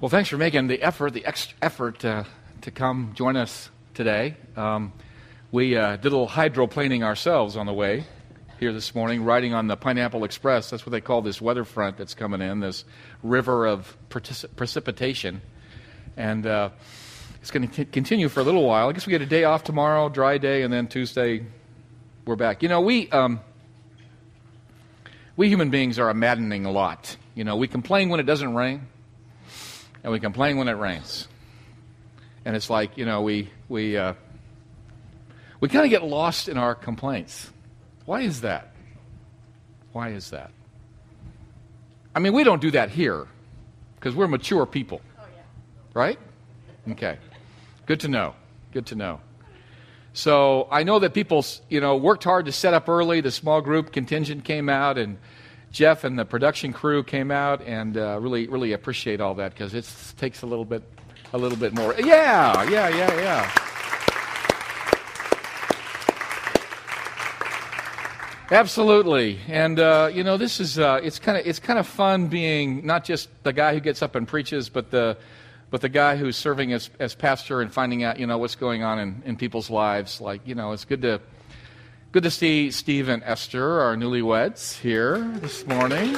Well, thanks for making the effort, the extra effort uh, to come join us today. Um, we uh, did a little hydroplaning ourselves on the way here this morning, riding on the Pineapple Express. That's what they call this weather front that's coming in, this river of precipitation. And uh, it's going to continue for a little while. I guess we get a day off tomorrow, dry day, and then Tuesday we're back. You know, we, um, we human beings are a maddening lot. You know, we complain when it doesn't rain, and we complain when it rains. And it's like, you know, we, we, uh, we kind of get lost in our complaints. Why is that? Why is that? I mean, we don't do that here because we're mature people. Oh, yeah. Right? Okay. Good to know. Good to know. So I know that people, you know, worked hard to set up early. The small group contingent came out, and Jeff and the production crew came out, and uh, really, really appreciate all that because it takes a little bit, a little bit more. Yeah, yeah, yeah, yeah. Absolutely, and uh, you know this is uh, it's kind of it's kind of fun being not just the guy who gets up and preaches, but the but the guy who's serving as, as pastor and finding out, you know, what's going on in, in people's lives. Like, you know, it's good to good to see Steve and Esther, our newlyweds, here this morning.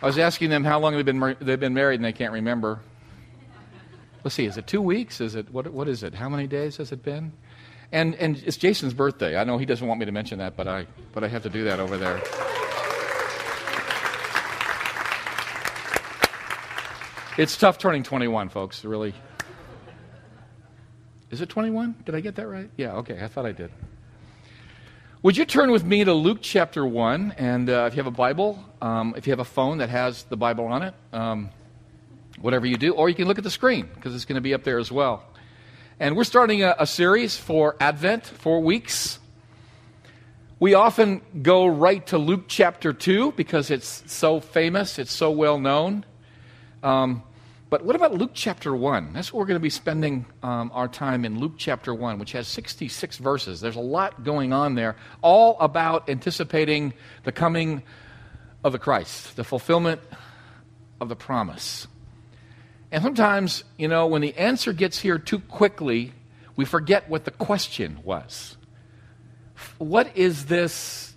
I was asking them how long they've been they've been married, and they can't remember. Let's see, is it two weeks? Is it what? What is it? How many days has it been? And and it's Jason's birthday. I know he doesn't want me to mention that, but I but I have to do that over there. It's tough turning 21, folks, really. Is it 21? Did I get that right? Yeah, okay, I thought I did. Would you turn with me to Luke chapter 1? And uh, if you have a Bible, um, if you have a phone that has the Bible on it, um, whatever you do, or you can look at the screen because it's going to be up there as well. And we're starting a, a series for Advent, four weeks. We often go right to Luke chapter 2 because it's so famous, it's so well known. Um, but what about Luke chapter 1? That's what we're going to be spending um, our time in Luke chapter 1, which has 66 verses. There's a lot going on there, all about anticipating the coming of the Christ, the fulfillment of the promise. And sometimes, you know, when the answer gets here too quickly, we forget what the question was. What is this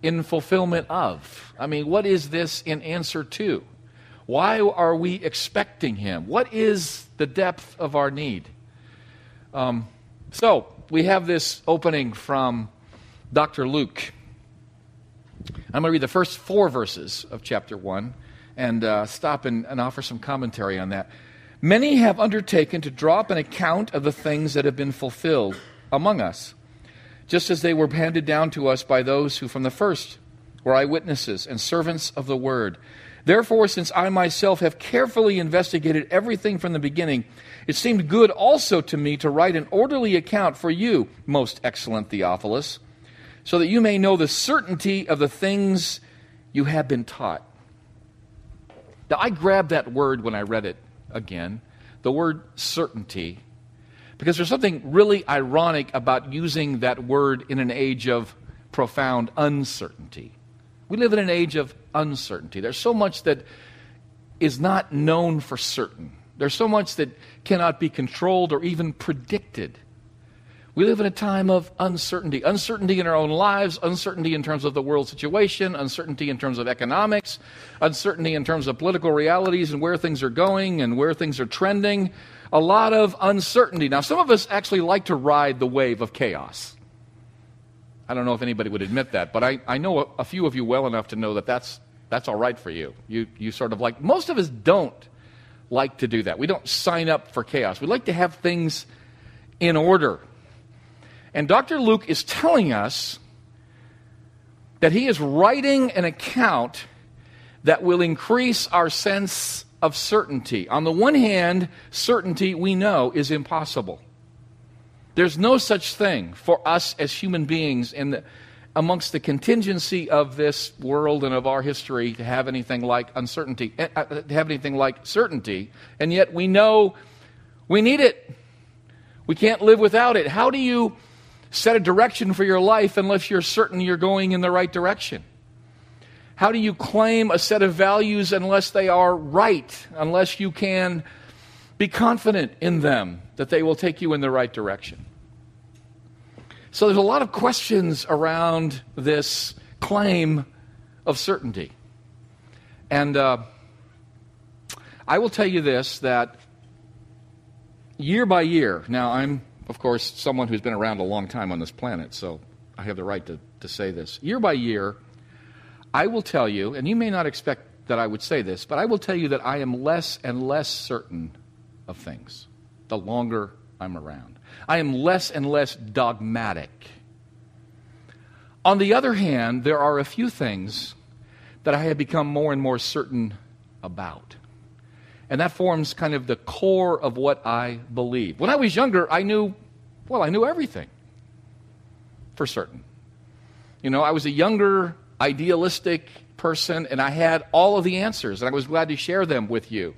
in fulfillment of? I mean, what is this in answer to? Why are we expecting him? What is the depth of our need? Um, so, we have this opening from Dr. Luke. I'm going to read the first four verses of chapter 1 and uh, stop and, and offer some commentary on that. Many have undertaken to draw up an account of the things that have been fulfilled among us, just as they were handed down to us by those who from the first were eyewitnesses and servants of the word. Therefore, since I myself have carefully investigated everything from the beginning, it seemed good also to me to write an orderly account for you, most excellent Theophilus, so that you may know the certainty of the things you have been taught. Now, I grabbed that word when I read it again, the word certainty, because there's something really ironic about using that word in an age of profound uncertainty. We live in an age of uncertainty. There's so much that is not known for certain. There's so much that cannot be controlled or even predicted. We live in a time of uncertainty uncertainty in our own lives, uncertainty in terms of the world situation, uncertainty in terms of economics, uncertainty in terms of political realities and where things are going and where things are trending. A lot of uncertainty. Now, some of us actually like to ride the wave of chaos. I don't know if anybody would admit that, but I, I know a, a few of you well enough to know that that's, that's all right for you. you. You sort of like, most of us don't like to do that. We don't sign up for chaos. We like to have things in order. And Dr. Luke is telling us that he is writing an account that will increase our sense of certainty. On the one hand, certainty we know is impossible. There's no such thing for us as human beings in the, amongst the contingency of this world and of our history to have anything like uncertainty, eh, uh, to have anything like certainty, and yet we know we need it. We can't live without it. How do you set a direction for your life unless you're certain you're going in the right direction? How do you claim a set of values unless they are right, unless you can be confident in them that they will take you in the right direction? So there's a lot of questions around this claim of certainty. And uh, I will tell you this that year by year, now I'm, of course, someone who's been around a long time on this planet, so I have the right to, to say this. Year by year, I will tell you, and you may not expect that I would say this, but I will tell you that I am less and less certain of things the longer I'm around. I am less and less dogmatic. On the other hand, there are a few things that I have become more and more certain about. And that forms kind of the core of what I believe. When I was younger, I knew, well, I knew everything for certain. You know, I was a younger idealistic person, and I had all of the answers, and I was glad to share them with you.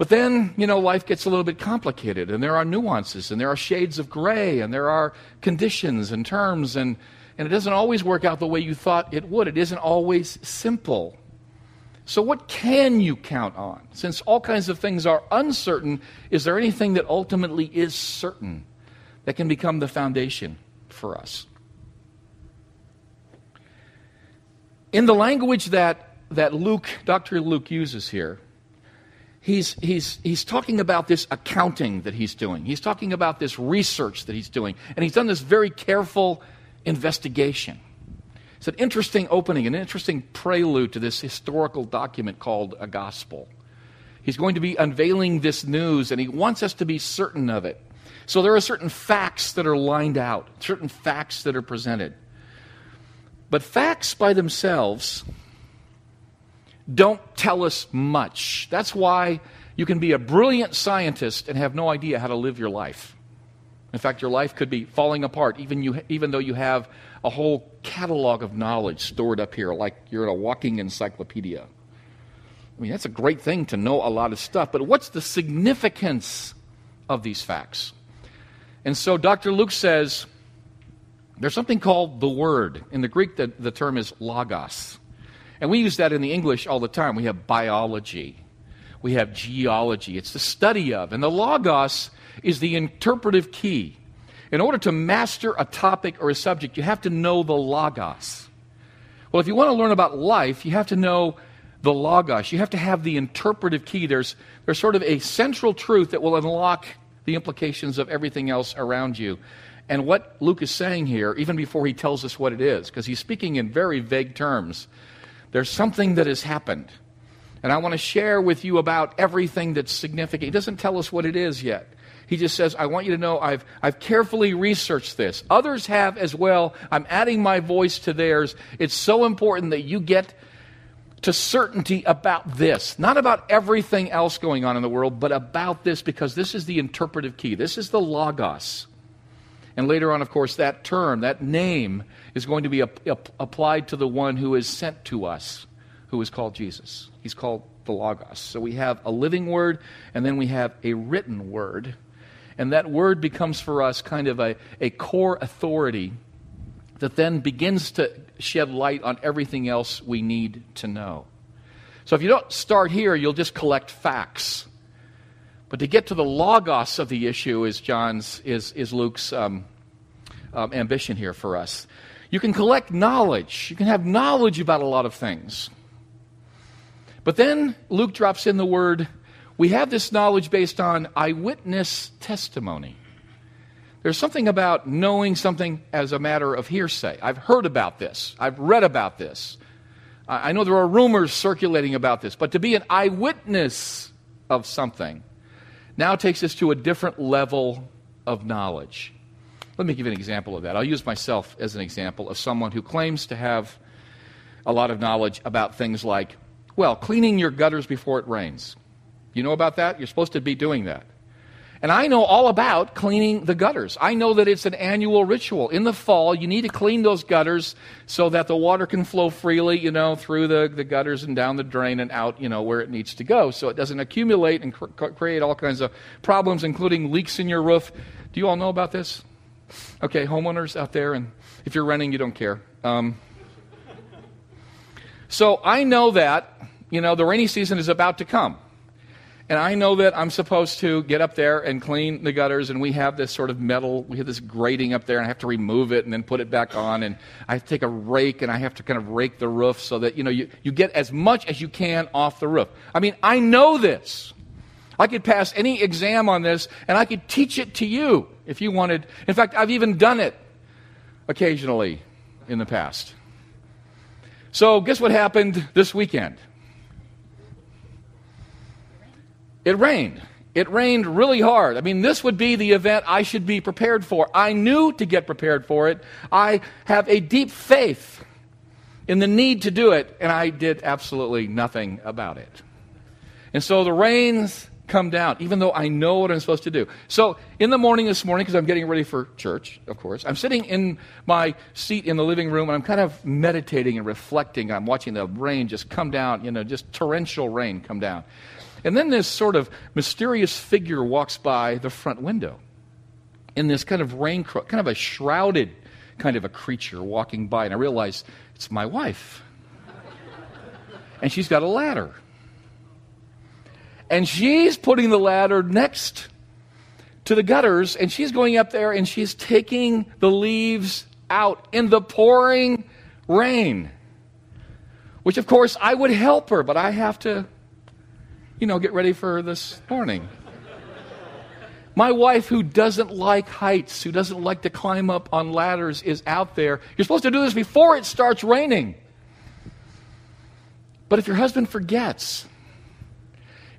But then, you know, life gets a little bit complicated, and there are nuances, and there are shades of gray, and there are conditions and terms, and, and it doesn't always work out the way you thought it would. It isn't always simple. So, what can you count on? Since all kinds of things are uncertain, is there anything that ultimately is certain that can become the foundation for us? in the language that, that Luke, Dr. Luke uses here, he's, he's, he's talking about this accounting that he's doing. He's talking about this research that he's doing. And he's done this very careful investigation. It's an interesting opening, an interesting prelude to this historical document called a gospel. He's going to be unveiling this news, and he wants us to be certain of it. So there are certain facts that are lined out, certain facts that are presented. But facts by themselves don't tell us much. That's why you can be a brilliant scientist and have no idea how to live your life. In fact, your life could be falling apart, even, you, even though you have a whole catalog of knowledge stored up here, like you're a walking encyclopedia. I mean, that's a great thing to know a lot of stuff, but what's the significance of these facts? And so Dr. Luke says there's something called the Word. In the Greek, the, the term is logos. And we use that in the English all the time. We have biology, we have geology. It's the study of. And the logos is the interpretive key. In order to master a topic or a subject, you have to know the logos. Well, if you want to learn about life, you have to know the logos. You have to have the interpretive key. There's, there's sort of a central truth that will unlock the implications of everything else around you. And what Luke is saying here, even before he tells us what it is, because he's speaking in very vague terms, there's something that has happened. And I want to share with you about everything that's significant. He doesn't tell us what it is yet. He just says, I want you to know I've, I've carefully researched this. Others have as well. I'm adding my voice to theirs. It's so important that you get to certainty about this. Not about everything else going on in the world, but about this because this is the interpretive key. This is the logos. And later on, of course, that term, that name, is going to be ap- ap- applied to the one who is sent to us, who is called Jesus. He's called the Logos. So we have a living word, and then we have a written word. And that word becomes for us kind of a, a core authority that then begins to shed light on everything else we need to know. So if you don't start here, you'll just collect facts. But to get to the logos of the issue is John's, is, is Luke's um, um, ambition here for us. You can collect knowledge. You can have knowledge about a lot of things. But then Luke drops in the word, we have this knowledge based on eyewitness testimony. There's something about knowing something as a matter of hearsay. I've heard about this. I've read about this. I know there are rumors circulating about this, but to be an eyewitness of something now takes us to a different level of knowledge. Let me give you an example of that. I'll use myself as an example of someone who claims to have a lot of knowledge about things like, well, cleaning your gutters before it rains. You know about that? You're supposed to be doing that. And I know all about cleaning the gutters. I know that it's an annual ritual. In the fall, you need to clean those gutters so that the water can flow freely, you know, through the, the gutters and down the drain and out, you know, where it needs to go so it doesn't accumulate and cr- create all kinds of problems, including leaks in your roof. Do you all know about this? Okay, homeowners out there, and if you're renting, you don't care. Um, So I know that, you know, the rainy season is about to come. And I know that I'm supposed to get up there and clean the gutters, and we have this sort of metal, we have this grating up there, and I have to remove it and then put it back on. And I take a rake and I have to kind of rake the roof so that, you know, you, you get as much as you can off the roof. I mean, I know this. I could pass any exam on this, and I could teach it to you if you wanted. In fact, I've even done it occasionally in the past. So, guess what happened this weekend? It rained. It rained really hard. I mean, this would be the event I should be prepared for. I knew to get prepared for it. I have a deep faith in the need to do it, and I did absolutely nothing about it. And so the rains come down, even though I know what I'm supposed to do. So in the morning this morning, because I'm getting ready for church, of course, I'm sitting in my seat in the living room and I'm kind of meditating and reflecting. I'm watching the rain just come down, you know, just torrential rain come down. And then this sort of mysterious figure walks by the front window in this kind of rain, kind of a shrouded kind of a creature walking by. And I realize it's my wife. And she's got a ladder. And she's putting the ladder next to the gutters, and she's going up there and she's taking the leaves out in the pouring rain. Which, of course, I would help her, but I have to you know, get ready for this morning. My wife, who doesn't like heights, who doesn't like to climb up on ladders, is out there. You're supposed to do this before it starts raining. But if your husband forgets,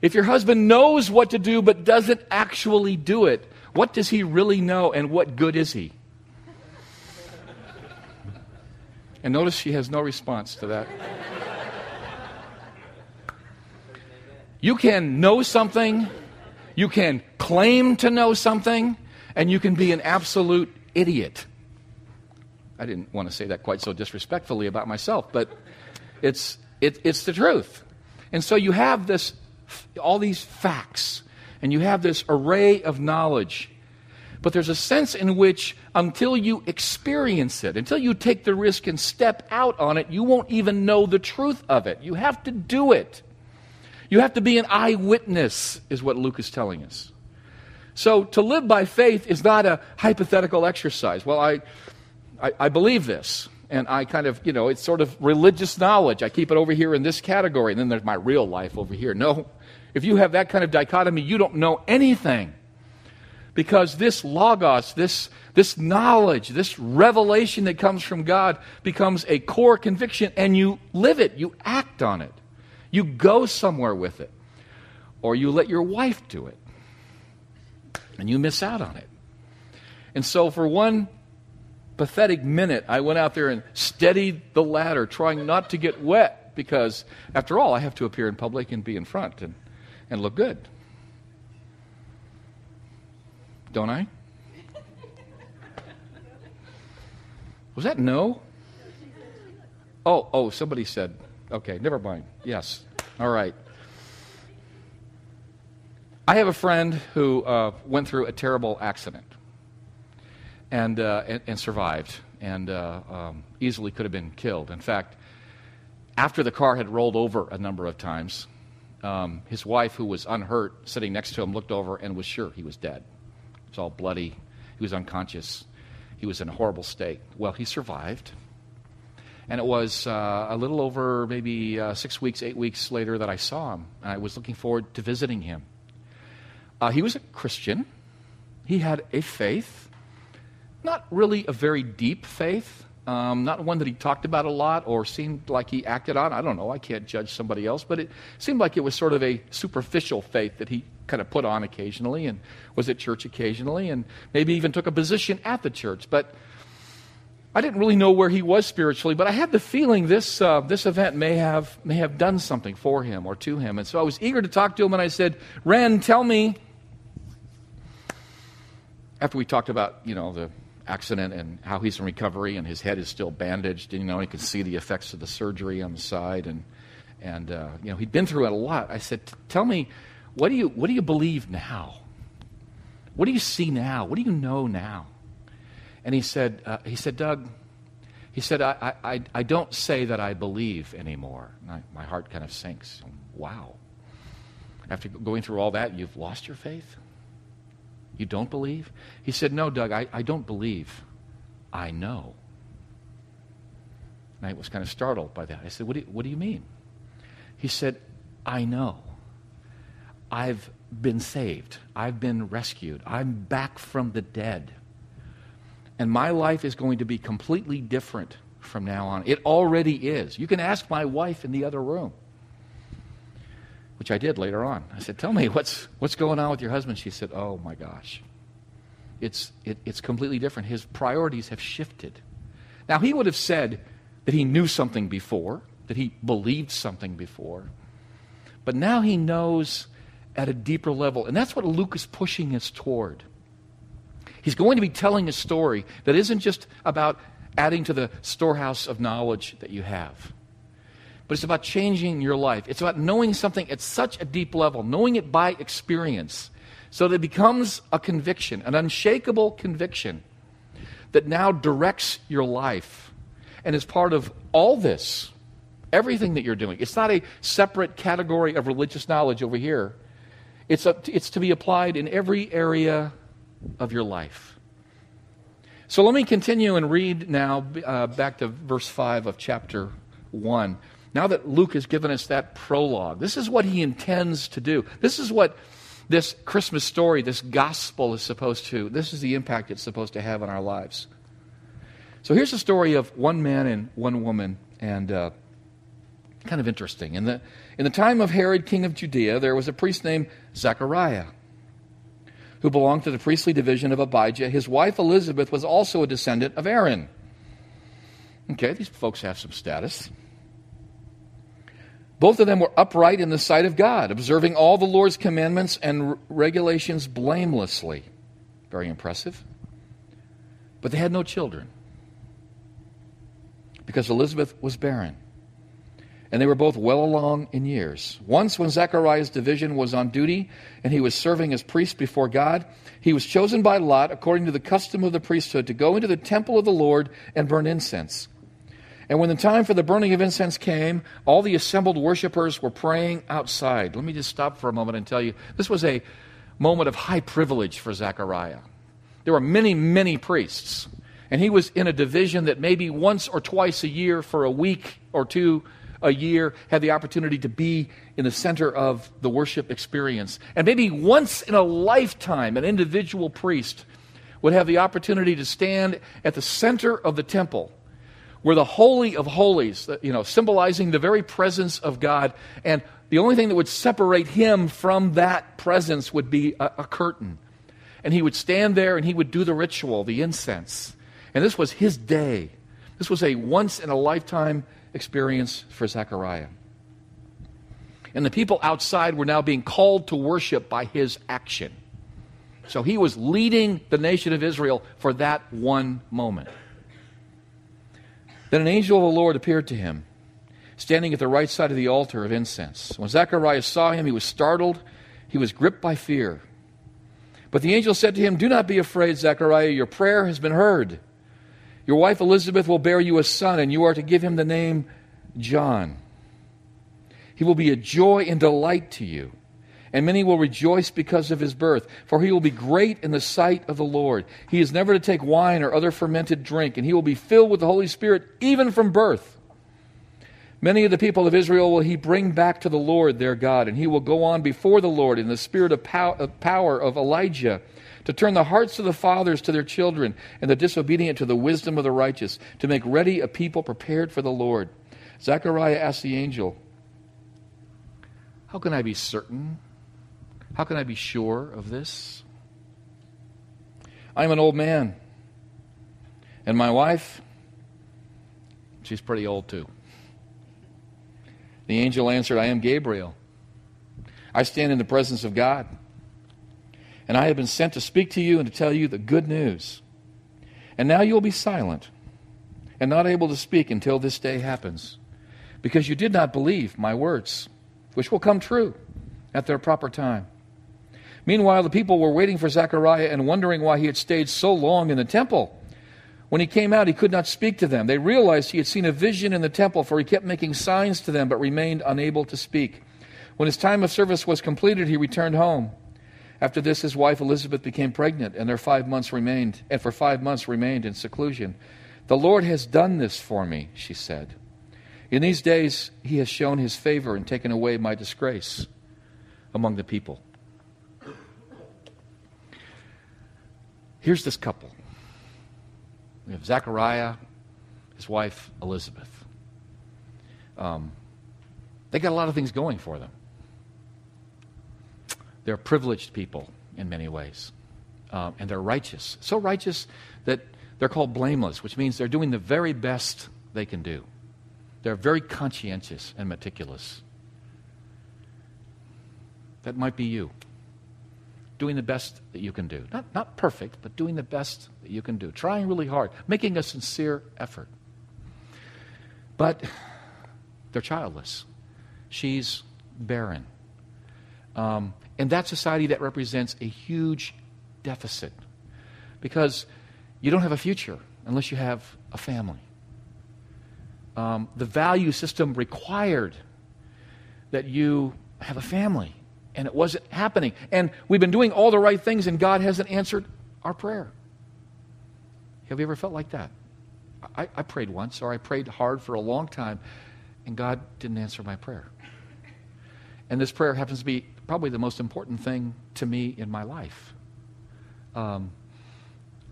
if your husband knows what to do but doesn't actually do it, what does he really know and what good is he? And notice she has no response to that. You can know something, you can claim to know something, and you can be an absolute idiot. I didn't want to say that quite so disrespectfully about myself, but it's, it, it's the truth. And so you have this, all these facts, and you have this array of knowledge. But there's a sense in which, until you experience it, until you take the risk and step out on it, you won't even know the truth of it. You have to do it. You have to be an eyewitness, is what Luke is telling us. So to live by faith is not a hypothetical exercise. Well, I, I, I, believe this. And I kind of, you know, it's sort of religious knowledge. I keep it over here in this category, and then there's my real life over here. No, if you have that kind of dichotomy, you don't know anything. Because this logos, this, this knowledge, this revelation that comes from God becomes a core conviction, and you live it, you act on it. You go somewhere with it. Or you let your wife do it. And you miss out on it. And so, for one pathetic minute, I went out there and steadied the ladder, trying not to get wet, because after all, I have to appear in public and be in front and, and look good. Don't I? Was that no? Oh, oh, somebody said Okay, never mind. Yes. All right. I have a friend who uh, went through a terrible accident and, uh, and, and, survived and uh, um, easily could have been killed. In fact, after the car had rolled over a number of times, um, his wife, who was unhurt, sitting next to him, looked over and was sure he was dead. It was all bloody. He was unconscious. He was in a horrible state. Well, he survived. And it was uh, a little over maybe uh, six weeks, eight weeks later that I saw him. I was looking forward to visiting him. Uh, he was a Christian, he had a faith, not really a very deep faith. Um, not one that he talked about a lot or seemed like he acted on. I don't know. I can't judge somebody else, but it seemed like it was sort of a superficial faith that he kind of put on occasionally and was at church occasionally and maybe even took a position at the church. But I didn't really know where he was spiritually, but I had the feeling this, uh, this event may have, may have done something for him or to him. And so I was eager to talk to him, and I said, Ren, tell me. After we talked about, you know, the accident and how he's in recovery and his head is still bandaged, and, you know, he can see the effects of the surgery on the side, and, and uh, you know, he'd been through it a lot. I said, tell me, what do you, what do you believe now? What do you see now? What do you know now? And he said, uh, he said, Doug, He said, I, I, I don't say that I believe anymore. I, my heart kind of sinks. Wow. After going through all that, you've lost your faith? You don't believe? He said, No, Doug, I, I don't believe. I know. And I was kind of startled by that. I said, What do you, what do you mean? He said, I know. I've been saved. I've been rescued. I'm back from the dead. And my life is going to be completely different from now on. It already is. You can ask my wife in the other room, which I did later on. I said, Tell me, what's, what's going on with your husband? She said, Oh my gosh. It's, it, it's completely different. His priorities have shifted. Now, he would have said that he knew something before, that he believed something before. But now he knows at a deeper level. And that's what Luke is pushing us toward. He's going to be telling a story that isn't just about adding to the storehouse of knowledge that you have, but it's about changing your life. It's about knowing something at such a deep level, knowing it by experience, so that it becomes a conviction, an unshakable conviction that now directs your life and is part of all this, everything that you're doing. It's not a separate category of religious knowledge over here. It's, a, it's to be applied in every area of your life. So let me continue and read now uh, back to verse 5 of chapter 1. Now that Luke has given us that prologue, this is what he intends to do. This is what this Christmas story, this gospel is supposed to, this is the impact it's supposed to have on our lives. So here's the story of one man and one woman, and uh, kind of interesting. In the, in the time of Herod, king of Judea, there was a priest named Zechariah who belonged to the priestly division of Abijah. His wife Elizabeth was also a descendant of Aaron. Okay, these folks have some status. Both of them were upright in the sight of God, observing all the Lord's commandments and regulations blamelessly. Very impressive. But they had no children because Elizabeth was barren and they were both well along in years. Once, when Zechariah's division was on duty and he was serving as priest before God, he was chosen by Lot, according to the custom of the priesthood, to go into the temple of the Lord and burn incense. And when the time for the burning of incense came, all the assembled worshippers were praying outside. Let me just stop for a moment and tell you this was a moment of high privilege for Zechariah. There were many, many priests, and he was in a division that maybe once or twice a year for a week or two a year had the opportunity to be in the center of the worship experience. And maybe once in a lifetime, an individual priest would have the opportunity to stand at the center of the temple where the holy of holies uh, you know symbolizing the very presence of god and the only thing that would separate him from that presence would be a, a, curtain and he would stand there and he would do the ritual the incense and this was his day this was a once in a lifetime experience for Zechariah. And the people outside were now being called to worship by his action. So he was leading the nation of Israel for that one moment. Then an angel of the Lord appeared to him, standing at the right side of the altar of incense. When Zechariah saw him, he was startled. He was gripped by fear. But the angel said to him, Do not be afraid, Zechariah. Your prayer has been heard. Your wife Elizabeth will bear you a son, and you are to give him the name John. He will be a joy and delight to you, and many will rejoice because of his birth, for he will be great in the sight of the Lord. He is never to take wine or other fermented drink, and he will be filled with the Holy Spirit even from birth. Many of the people of Israel will he bring back to the Lord their God, and he will go on before the Lord in the spirit of power of Elijah to turn the hearts of the fathers to their children, and the disobedient to the wisdom of the righteous, to make ready a people prepared for the Lord. Zechariah asked the angel, How can I be certain? How can I be sure of this? I'm an old man, and my wife, she's pretty old too. The angel answered, I am Gabriel. I stand in the presence of God and I have been sent to speak to you and to tell you the good news. And now you will be silent and not able to speak until this day happens, because you did not believe my words, which will come true at their proper time. Meanwhile, the people were waiting for Zechariah and wondering why he had stayed so long in the temple. When he came out, he could not speak to them. They realized he had seen a vision in the temple, for he kept making signs to them, but remained unable to speak. When his time of service was completed, he returned home. After this, his wife Elizabeth became pregnant, and their five months remained, and for five months remained in seclusion. The Lord has done this for me, she said. In these days, he has shown his favor and taken away my disgrace among the people. Here's this couple. We have Zechariah, his wife Elizabeth. Um, they got a lot of things going for them. They're privileged people in many ways, um, and they're righteous. So righteous that they're called blameless, which means they're doing the very best they can do. They're very conscientious and meticulous. That might be you. Doing the best that you can do. Not, not perfect, but doing the best that you can do. Trying really hard, making a sincere effort. But they're childless. She's barren. Um, and that society that represents a huge deficit because you don't have a future unless you have a family. Um, the value system required that you have a family, and it wasn't happening. And we've been doing all the right things, and God hasn't answered our prayer. Have you ever felt like that? I, I prayed once, or I prayed hard for a long time, and God didn't answer my prayer. And this prayer happens to be probably the most important thing to me in my life. Um,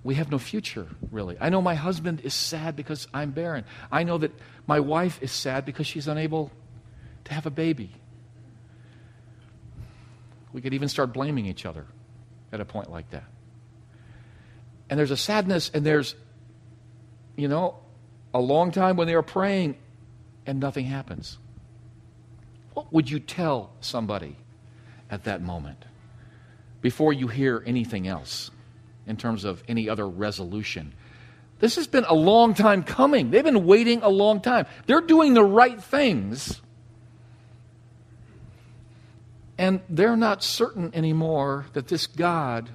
we have no future, really. I know my husband is sad because I'm barren. I know that my wife is sad because she's unable to have a baby. We could even start blaming each other at a point like that. And there's a sadness, and there's, you know, a long time when they are praying and nothing happens. What would you tell somebody at that moment before you hear anything else? in terms of any other resolution. This has been a long time coming. They've been waiting a long time. They're doing the right things. And they're not certain anymore that this God,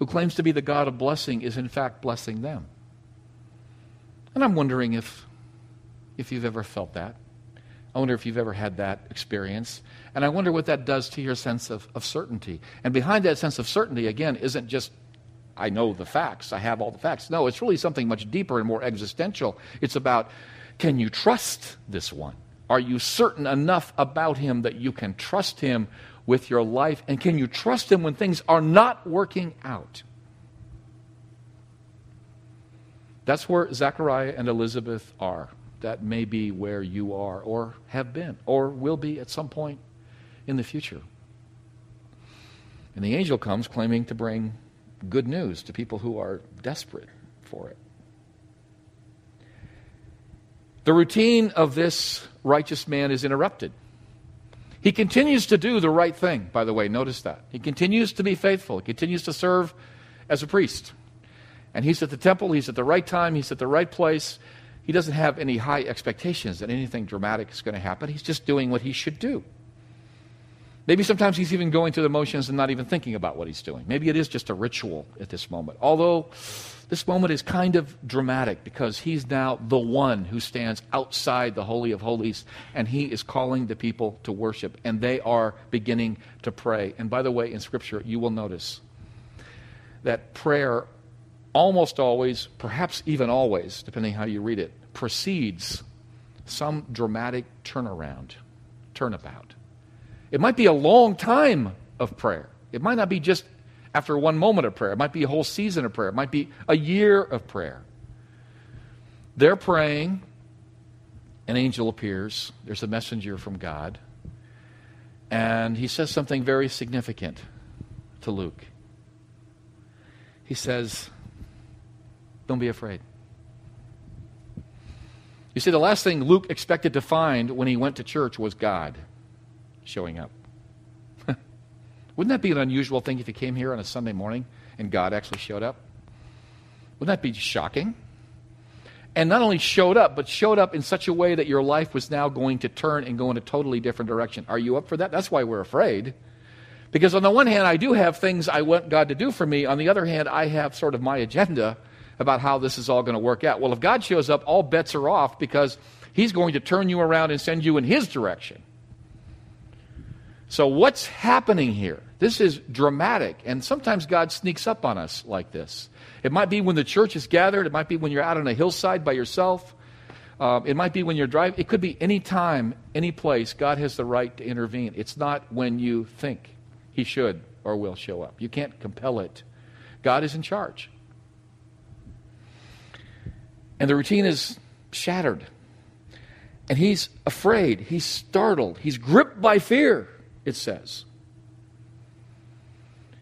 who claims to be the God of blessing, is in fact blessing them. And I'm wondering if, if you've ever felt that. I wonder if you've ever had that experience. And I wonder what that does to your sense of, of certainty. And behind that sense of certainty, again, isn't just I know the facts, I have all the facts. No, it's really something much deeper and more existential. It's about can you trust this one? Are you certain enough about him that you can trust him with your life? And can you trust him when things are not working out? That's where Zechariah and Elizabeth are. That may be where you are, or have been, or will be at some point in the future. And the angel comes claiming to bring good news to people who are desperate for it. The routine of this righteous man is interrupted. He continues to do the right thing, by the way, notice that. He continues to be faithful, he continues to serve as a priest. And he's at the temple, he's at the right time, he's at the right place. He doesn't have any high expectations that anything dramatic is going to happen. He's just doing what he should do. Maybe sometimes he's even going through the motions and not even thinking about what he's doing. Maybe it is just a ritual at this moment. Although this moment is kind of dramatic because he's now the one who stands outside the Holy of Holies and he is calling the people to worship and they are beginning to pray. And by the way, in Scripture, you will notice that prayer almost always, perhaps even always, depending how you read it, precedes some dramatic turnaround, turnabout. It might be a long time of prayer. It might not be just after one moment of prayer. It might be a whole season of prayer. It might be a year of prayer. They're praying. An angel appears. There's a messenger from God. And he says something very significant to Luke. He says, Don't be afraid. You see, the last thing Luke expected to find when he went to church was God showing up. Wouldn't that be an unusual thing if you came here on a Sunday morning and God actually showed up? Wouldn't that be shocking? And not only showed up, but showed up in such a way that your life was now going to turn and go in a totally different direction. Are you up for that? That's why we're afraid. Because on the one hand, I do have things I want God to do for me. On the other hand, I have sort of my agenda about how this is all going to work out. Well, if God shows up, all bets are off because he's going to turn you around and send you in his direction. So, what's happening here? This is dramatic, and sometimes God sneaks up on us like this. It might be when the church is gathered, it might be when you're out on a hillside by yourself, uh, it might be when you're driving. It could be any time, any place. God has the right to intervene. It's not when you think He should or will show up. You can't compel it. God is in charge. And the routine is shattered. And he's afraid. He's startled. He's gripped by fear it says.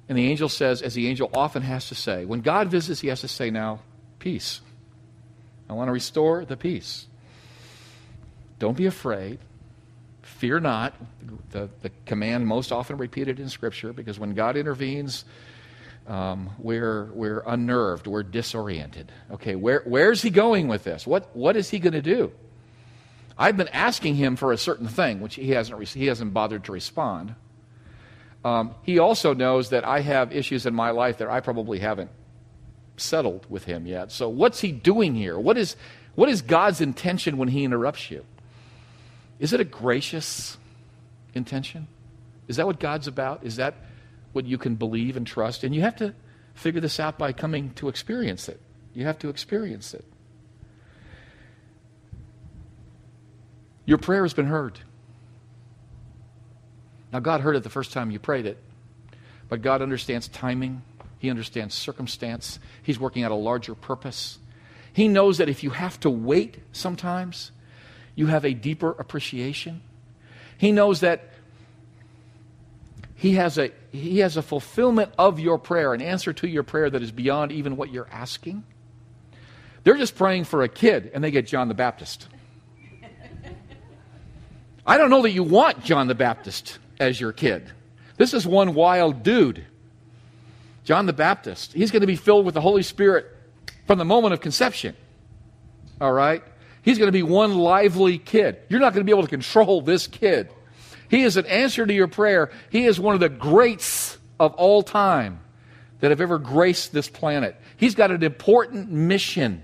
And the angel says, as the angel often has to say, when God visits, he has to say, now, peace. I want to restore the peace. Don't be afraid. Fear not. The, the command most often repeated in Scripture because when God intervenes, um, we're, we're unnerved, we're disoriented. Okay, where, where's he going with this? What, what is he going to do? I've been asking him for a certain thing, which he hasn't, he hasn't bothered to respond. Um, he also knows that I have issues in my life that I probably haven't settled with him yet. So, what's he doing here? What is, what is God's intention when he interrupts you? Is it a gracious intention? Is that what God's about? Is that what you can believe and trust? And you have to figure this out by coming to experience it. You have to experience it. Your prayer has been heard. Now, God heard it the first time you prayed it, but God understands timing, He understands circumstance, He's working out a larger purpose. He knows that if you have to wait sometimes, you have a deeper appreciation. He knows that he has, a, he has a fulfillment of your prayer, an answer to your prayer that is beyond even what you're asking. They're just praying for a kid, and they get John the Baptist. I don't know that you want John the Baptist as your kid. This is one wild dude. John the Baptist. He's going to be filled with the Holy Spirit from the moment of conception. All right? He's going to be one lively kid. You're not going to be able to control this kid. He is an answer to your prayer. He is one of the greats of all time that have ever graced this planet. He's got an important mission.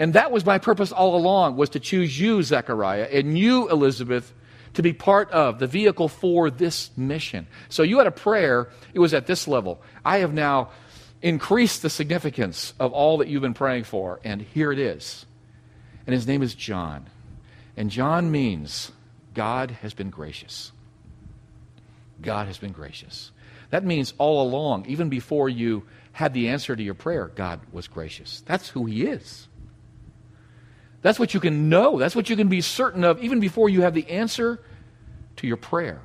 And that was my purpose all along, was to choose you, Zechariah, and you, Elizabeth, to be part of the vehicle for this mission. So you had a prayer, it was at this level. I have now increased the significance of all that you've been praying for, and here it is. And his name is John. And John means God has been gracious. God has been gracious. That means all along, even before you had the answer to your prayer, God was gracious. That's who he is. That's what you can know. That's what you can be certain of even before you have the answer to your prayer.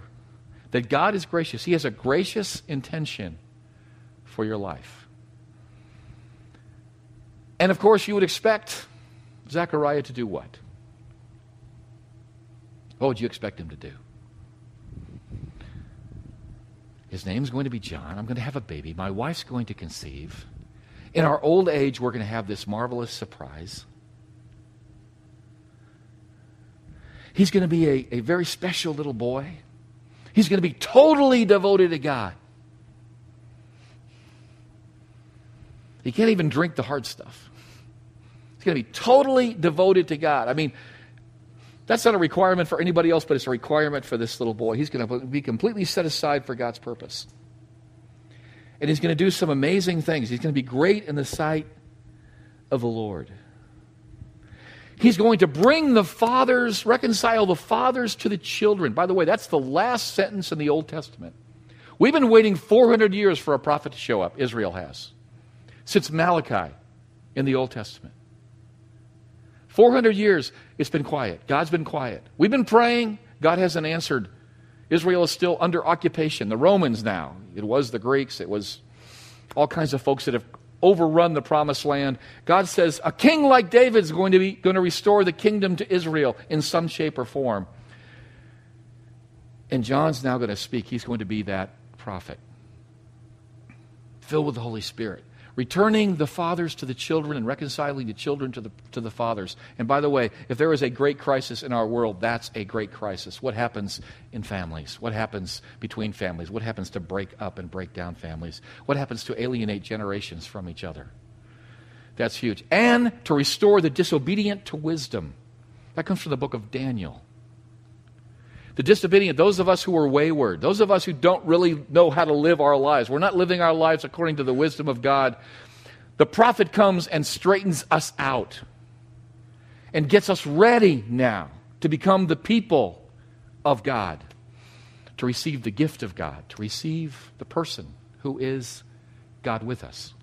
That God is gracious. He has a gracious intention for your life. And of course, you would expect Zechariah to do what? What would you expect him to do? His name's going to be John. I'm going to have a baby. My wife's going to conceive. In our old age, we're going to have this marvelous surprise. He's going to be a, a very special little boy. He's going to be totally devoted to God. He can't even drink the hard stuff. He's going to be totally devoted to God. I mean, that's not a requirement for anybody else, but it's a requirement for this little boy. He's going to be completely set aside for God's purpose. And he's going to do some amazing things. He's going to be great in the sight of the Lord. He's going to bring the fathers, reconcile the fathers to the children. By the way, that's the last sentence in the Old Testament. We've been waiting 400 years for a prophet to show up, Israel has, since Malachi in the Old Testament. 400 years, it's been quiet. God's been quiet. We've been praying, God hasn't answered. Israel is still under occupation. The Romans now, it was the Greeks, it was all kinds of folks that have overrun the promised land. God says a king like David is going to be going to restore the kingdom to Israel in some shape or form. And John's now going to speak. He's going to be that prophet. Filled with the Holy Spirit returning the fathers to the children and reconciling the children to the, to the fathers. And by the way, if there is a great crisis in our world, that's a great crisis. What happens in families? What happens between families? What happens to break up and break down families? What happens to alienate generations from each other? That's huge. And to restore the disobedient to wisdom. That comes from the book of Daniel. The disobedient, those of us who are wayward, those of us who don't really know how to live our lives, we're not living our lives according to the wisdom of God. The prophet comes and straightens us out and gets us ready now to become the people of God, to receive the gift of God, to receive the person who is God with us.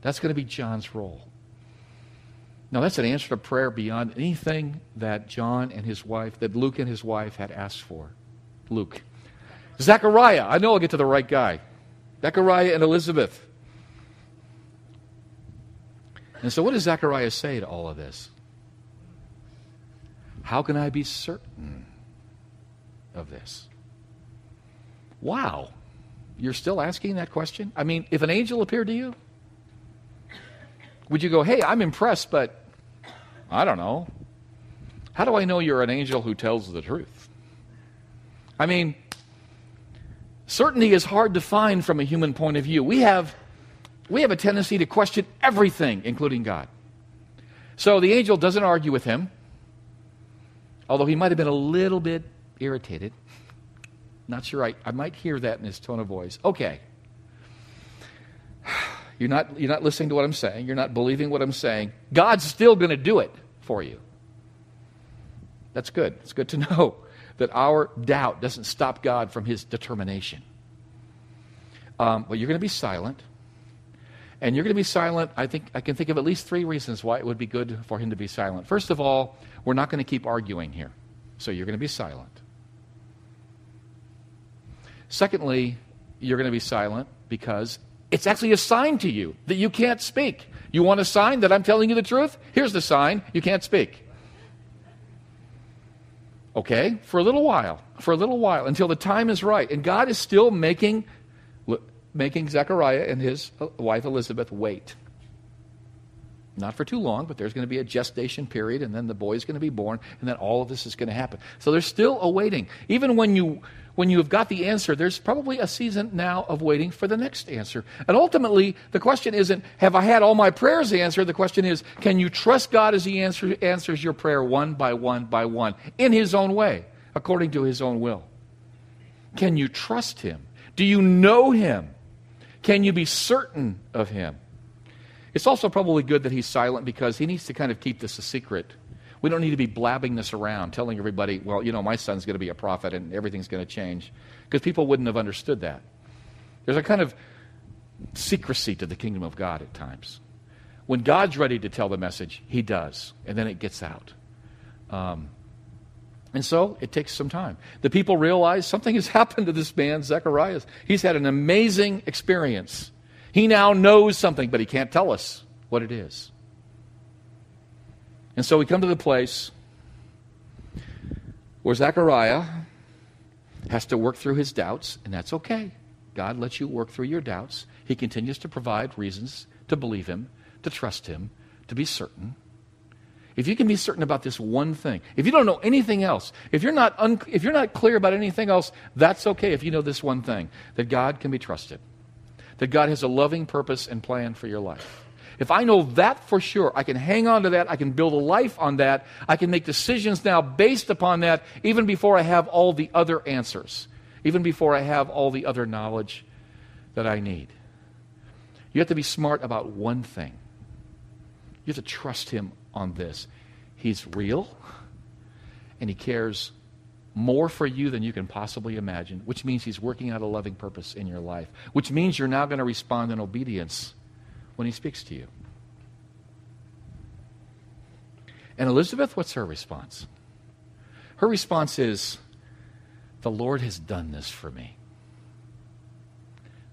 That's going to be John's role. Now, that's an answer to prayer beyond anything that John and his wife, that Luke and his wife had asked for. Luke. Zechariah. I know I'll get to the right guy. Zechariah and Elizabeth. And so, what does Zechariah say to all of this? How can I be certain of this? Wow. You're still asking that question? I mean, if an angel appeared to you, would you go, hey, I'm impressed, but I don't know. How do I know you're an angel who tells the truth? I mean, certainty is hard to find from a human point of view. We have, we have a tendency to question everything, including God. So the angel doesn't argue with him, although he might have been a little bit irritated. Not sure I, I might hear that in his tone of voice. Okay. You're not, you're not listening to what I'm saying. You're not believing what I'm saying. God's still going to do it for you. That's good. It's good to know that our doubt doesn't stop God from his determination. Um, but you're going to be silent. And you're going to be silent. I think I can think of at least three reasons why it would be good for him to be silent. First of all, we're not going to keep arguing here. So you're going to be silent. Secondly, you're going to be silent because it's actually a sign to you that you can't speak. You want a sign that I'm telling you the truth? Here's the sign you can't speak. Okay? For a little while. For a little while until the time is right. And God is still making, making Zechariah and his uh, wife Elizabeth wait. Not for too long, but there's going to be a gestation period, and then the boy's going to be born, and then all of this is going to happen. So they're still awaiting. Even when you when you have got the answer, there's probably a season now of waiting for the next answer. And ultimately, the question isn't, have I had all my prayers answered? The question is, can you trust God as He answer, answers your prayer one by one by one in His own way, according to His own will? Can you trust Him? Do you know Him? Can you be certain of Him? It's also probably good that He's silent because He needs to kind of keep this a secret we don't need to be blabbing this around, telling everybody, well, you know, my son's going to be a prophet and everything's going to change, because people wouldn't have understood that. There's a kind of secrecy to the kingdom of God at times. When God's ready to tell the message, He does, and then it gets out. Um, and so it takes some time. The people realize something has happened to this man, Zechariah. He's had an amazing experience. He now knows something, but he can't tell us what it is. And so we come to the place where Zechariah has to work through his doubts, and that's okay. God lets you work through your doubts. He continues to provide reasons to believe him, to trust him, to be certain. If you can be certain about this one thing, if you don't know anything else, if you're not, un- if you're not clear about anything else, that's okay if you know this one thing that God can be trusted, that God has a loving purpose and plan for your life. If I know that for sure, I can hang on to that. I can build a life on that. I can make decisions now based upon that, even before I have all the other answers, even before I have all the other knowledge that I need. You have to be smart about one thing. You have to trust Him on this. He's real, and He cares more for you than you can possibly imagine, which means He's working out a loving purpose in your life, which means you're now going to respond in obedience when he speaks to you. And Elizabeth, what's her response? Her response is, The Lord has done this for me.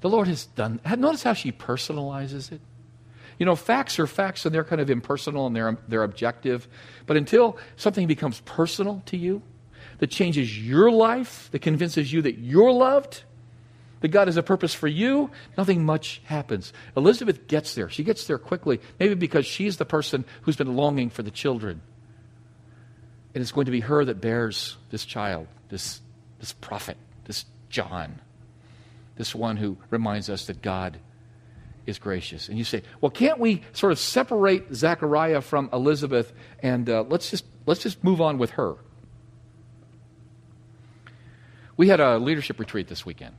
The Lord has done. Notice how she personalizes it. You know, facts are facts and they're kind of impersonal and they're, they're objective. But until something becomes personal to you, that changes your life, that convinces you that you're loved, that God has a purpose for you, nothing much happens. Elizabeth gets there. She gets there quickly, maybe because she's the person who's been longing for the children. And it's going to be her that bears this child, this, this prophet, this John, this one who reminds us that God is gracious. And you say, well, can't we sort of separate Zechariah from Elizabeth and uh, let's, just, let's just move on with her? We had a leadership retreat this weekend,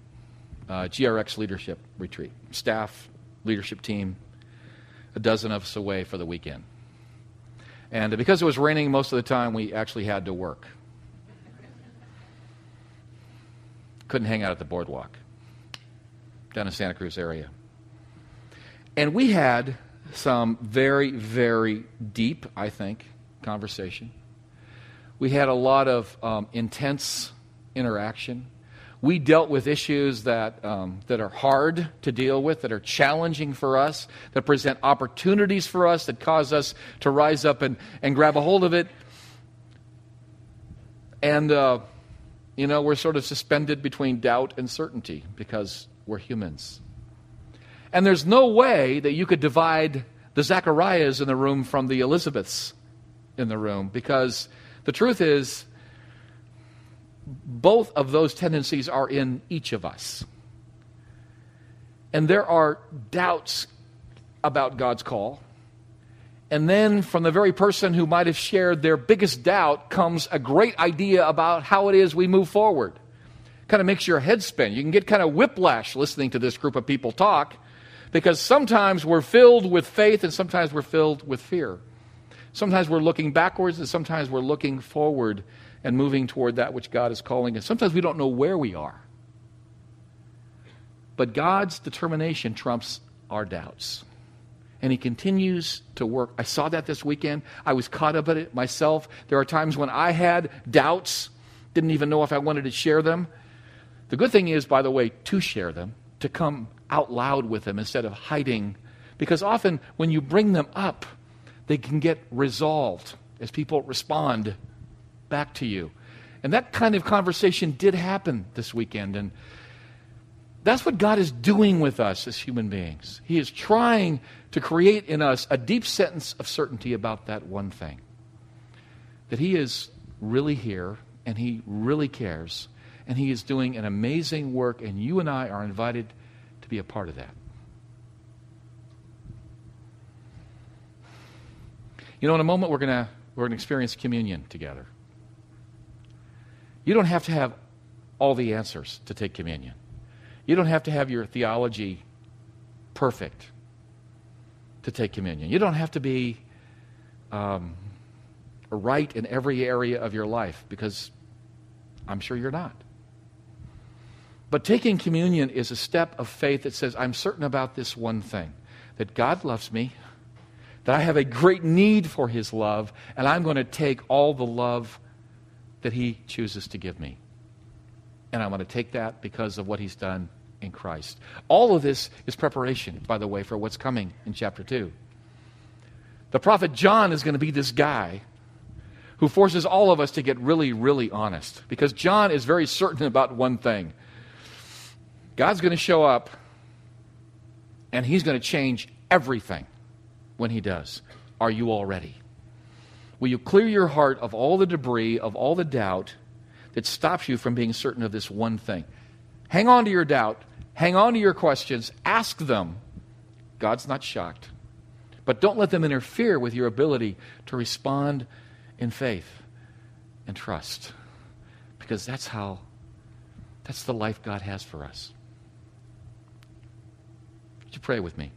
uh, GRX leadership retreat. Staff, leadership team, a dozen of us away for the weekend. And because it was raining most of the time, we actually had to work. Couldn't hang out at the boardwalk down in Santa Cruz area. And we had some very, very deep, I think, conversation. We had a lot of um, intense interaction. We dealt with issues that, um, that are hard to deal with, that are challenging for us, that present opportunities for us, that cause us to rise up and, and grab a hold of it. And, uh, you know, we're sort of suspended between doubt and certainty because we're humans. And there's no way that you could divide the Zacharias in the room from the Elizabeths in the room because the truth is, both of those tendencies are in each of us. And there are doubts about God's call. And then from the very person who might have shared their biggest doubt comes a great idea about how it is we move forward. Kind of makes your head spin. You can get kind of whiplash listening to this group of people talk because sometimes we're filled with faith and sometimes we're filled with fear. Sometimes we're looking backwards and sometimes we're looking forward and moving toward that which God is calling us. Sometimes we don't know where we are. But God's determination trumps our doubts. And He continues to work. I saw that this weekend. I was caught up in it myself. There are times when I had doubts, didn't even know if I wanted to share them. The good thing is, by the way, to share them, to come out loud with them instead of hiding. Because often when you bring them up, they can get resolved as people respond back to you. And that kind of conversation did happen this weekend. And that's what God is doing with us as human beings. He is trying to create in us a deep sense of certainty about that one thing that He is really here and He really cares and He is doing an amazing work, and you and I are invited to be a part of that. You know, in a moment, we're going to we're going to experience communion together. You don't have to have all the answers to take communion. You don't have to have your theology perfect to take communion. You don't have to be um, right in every area of your life because I'm sure you're not. But taking communion is a step of faith that says, I'm certain about this one thing that God loves me, that I have a great need for His love, and I'm going to take all the love that He chooses to give me. And I'm going to take that because of what He's done in Christ. All of this is preparation, by the way, for what's coming in chapter 2. The prophet John is going to be this guy who forces all of us to get really, really honest because John is very certain about one thing God's going to show up and he's going to change everything when he does. Are you all ready? Will you clear your heart of all the debris, of all the doubt that stops you from being certain of this one thing? Hang on to your doubt. Hang on to your questions. Ask them. God's not shocked. But don't let them interfere with your ability to respond in faith and trust. Because that's how, that's the life God has for us. Would you pray with me?